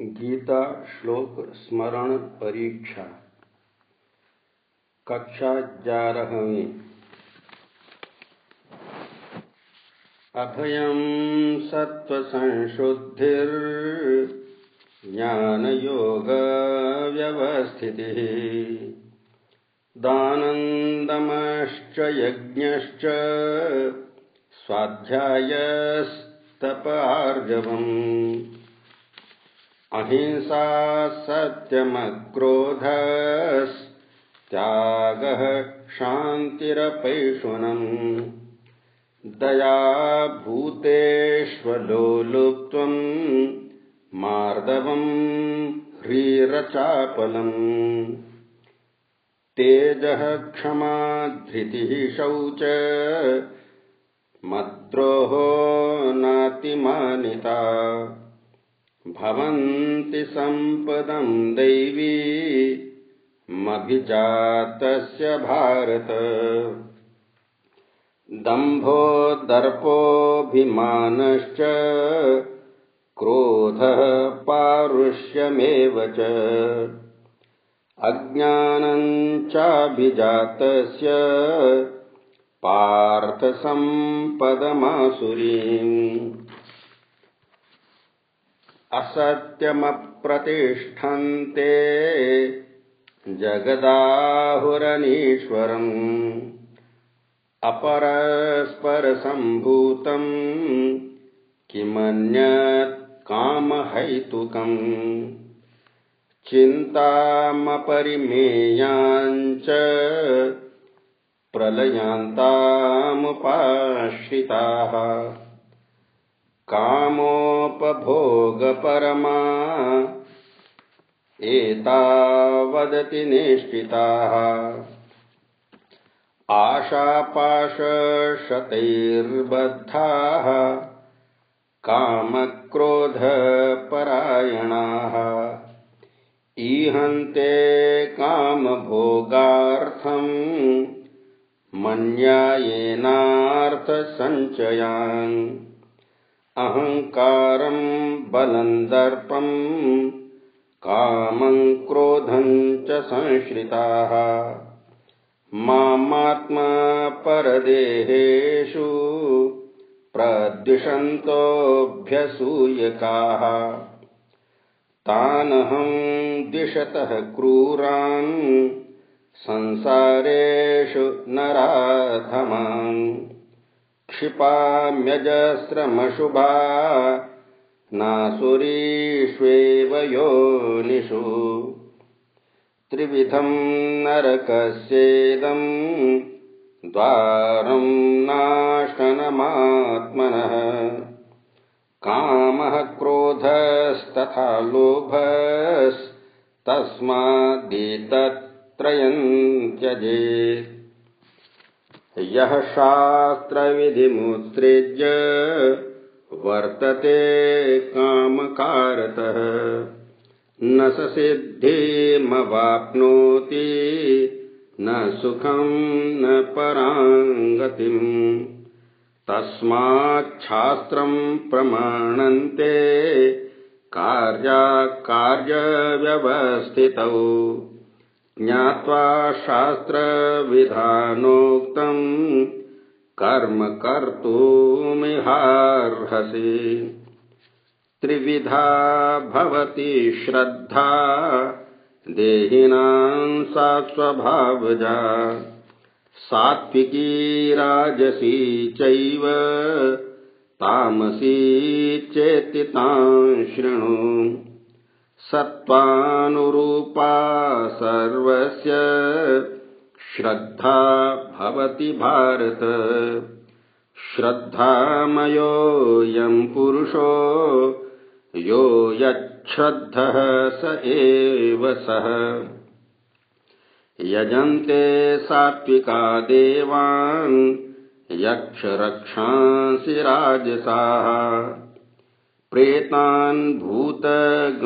गीता श्लोक स्मरण परीक्षा। कक्षा ग्यारहवीं अभयं सत्त्वसंशुद्धिर्ज्ञानयोगव्यवस्थितिः। दानन्दमश्च यज्ञश्च स्वाध्यायस्तपार्जवम्। अहिंसा सत्यमक्रोधस्त्यागः शान्तिरपैषुनम् दया भूतेष्वलोलुप्त्वम् मार्दवम् ह्रीरचापलम्। तेजः क्षमा धृतिः शौच मद्रोहो नातिमानिता भवन्ति सम्पदम् दैवी मभिजातस्य भारत। दम्भो दर्पोऽभिमानश्च क्रोधः पारुष्यमेव च। अज्ञानम् चाभिजातस्य पार्थसम्पदमासुरीम् असत्यमप्रतिष्ठन्ते। जगदाहुरनीश्वरम् अपरस्परसम्भूतम् किमन्यत् कामहैतुकम्। चिन्तामपरिमेयाञ्च प्रलयान्तामुपाश्रिताः कामोपभोगपरमा। एतावदति निष्ठिताः। आशापाशशतैर्बद्धाः। कामक्रोधपरायणाः। ईहन्ते कामभोगार्थम्। मन्यायेनार्थसञ्चयान् अहङ्कारम् बलम् दर्पम् कामम् क्रोधम् च संश्रिताः। मामात्मपरदेहेषु प्रद्विषन्तोऽभ्यसूयकाः। तानहम् द्विषतः क्रूरान् संसारेषु नराधमान् क्षिपाम्यजस्रमशुभा नासुरीष्वेव योनिषु त्रिविधम् नरकस्येदम् द्वारम् नाशनमात्मनः। कामः क्रोधस्तथा लोभस्तस्मादेतत्त्रयम् त्यजेत् यः शास्त्रविधिमुत्सृज्य वर्तते कामकारतः। न स सिद्धिमवाप्नोति न सुखम् न पराङ्गतिम् तस्माच्छास्त्रम् प्रमाणन्ते कार्याकार्यव्यवस्थितौ ज्ञात्वा शास्त्रविधानोक्तम् कर्म कर्तुमिहार्हसि। त्रिविधा भवति श्रद्धा देहिनाम् सा स्वभावजा। सात्विकी राजसी चैव तामसी चेति ताम् शृणु सत्त्वानुरूपा सर्वस्य श्रद्धा भवति भारत। श्रद्धामयोऽयम् पुरुषो यो यच्छ्रद्धः स एव सः। यजन्ते सात्विका देवान् यक्षरक्षांसि राजसाः प्रेतान् भूतगणाश्चान्ये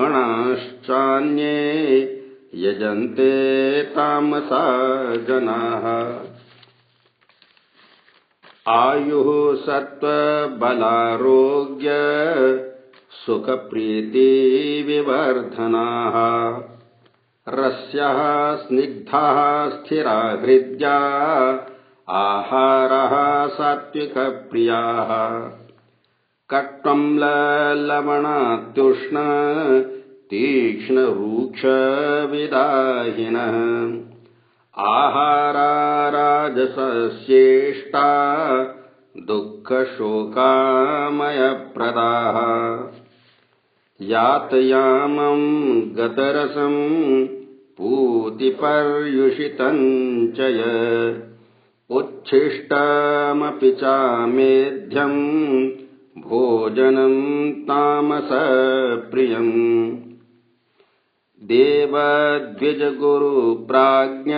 यजन्ते तामसा जनाः। आयुः सत्त्वबलारोग्य सुखप्रीतिविवर्धनाः रस्यः स्निग्धाः स्थिरा हृद्या आहारः सात्विकप्रियाः कट्वं लवणात्युष्ण तीक्ष्णरूक्षविदाहिनः। आहारा राजसस्येष्टा दुःखशोकामयप्रदाः। यातयामं गतरसम् पूतिपर्युषितम् च य। उच्छिष्टमपि चामेध्यम् भोजनम् तामसप्रियम् देवद्विजगुरुप्राज्ञ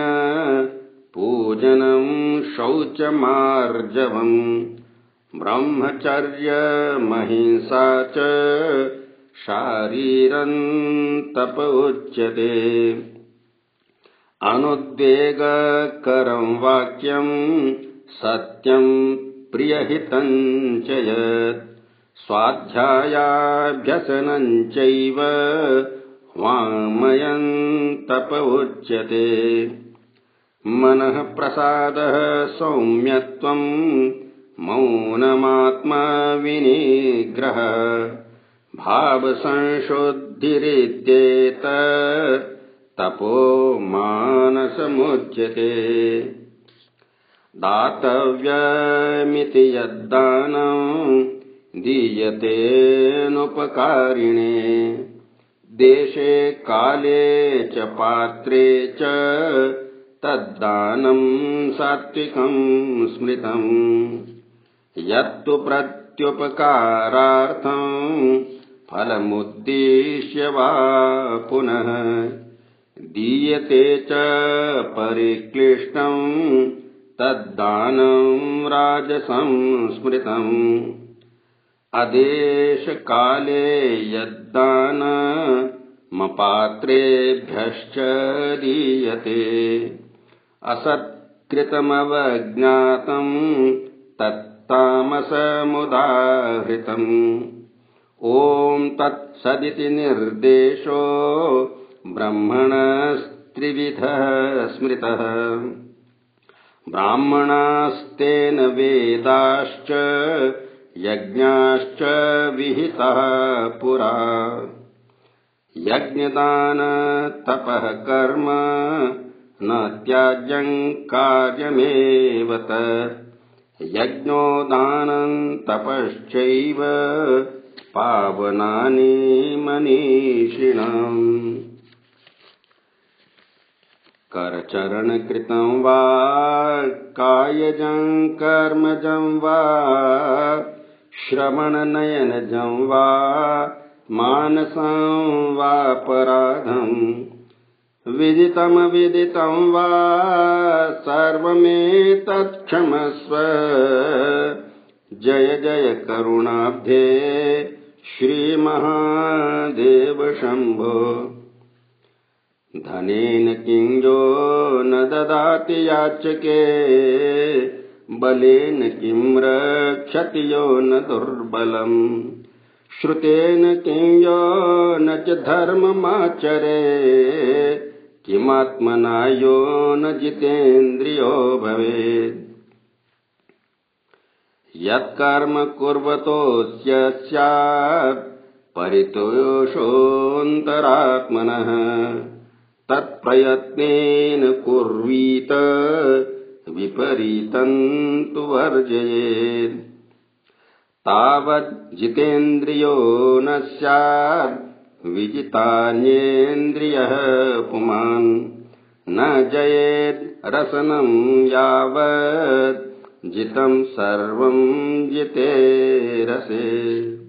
पूजनम् शौचमार्जवम्। ब्रह्मचर्यमहिंसा च शारीरम् तप उच्यते। अनुद्वेगकरम् वाक्यम् सत्यम् प्रियहितम् च यत् स्वाध्यायाभ्यसनम् चैव वाङ्मयम् तप उच्यते मनः प्रसादः सौम्यत्वम् मौनमात्मविनिग्रह। भावसंशुद्धिरित्येत तपो मानसमुच्यते। दातव्यमिति यद्दानम् दीयतेऽनुपकारिणे देशे काले च पात्रे च तद्दानम् सात्विकम् स्मृतम्। यत्तु प्रत्युपकारार्थम् फलमुद्दिश्य वा पुनः। दीयते च परिक्लिष्टम् तद्दानम् राजसंस्मृतम् अदेशकाले यद्दानमपात्रेभ्यश्च दीयते असत्कृतमवज्ञातम् तत्तामसमुदाहृतम्। ॐ तत्सदिति निर्देशो ब्रह्मणस्त्रिविधः स्मृतः। ब्राह्मणास्तेन वेदाश्च यज्ञाश्च विहितः पुरा। यज्ञदानतपः कर्म न त्याज्यम् कार्यमेव यज्ञो दानम् तपश्चैव पावनानि मनीषिणम्। करचरणकृतं वा कायजं कर्मजं वा श्रवणनयनजं वा मानसं वापराधम् विदितमविदितं वा सर्वमेतत्क्षमस्व। जय जय करुणाब्धे श्रीमहादेव शम्भो धनेन किञ्जो न ददाति याचके बलेन किं रक्षति यो न दुर्बलम्। श्रुतेन किञ्जो न च धर्ममाचरे। किमात्मना यो न जितेन्द्रियो भवेत्। यत्कर्म कुर्वतोऽस्य स्यात् परितोषोऽन्तरात्मनः। तत्प्रयत्नेन कुर्वीत विपरीतम् तु वर्जयेत्। तावज्जितेन्द्रियो न स्यात् विजितान्येन्द्रियः पुमान्। न जयेद् रसनम् यावत् जितम् सर्वम् जिते रसे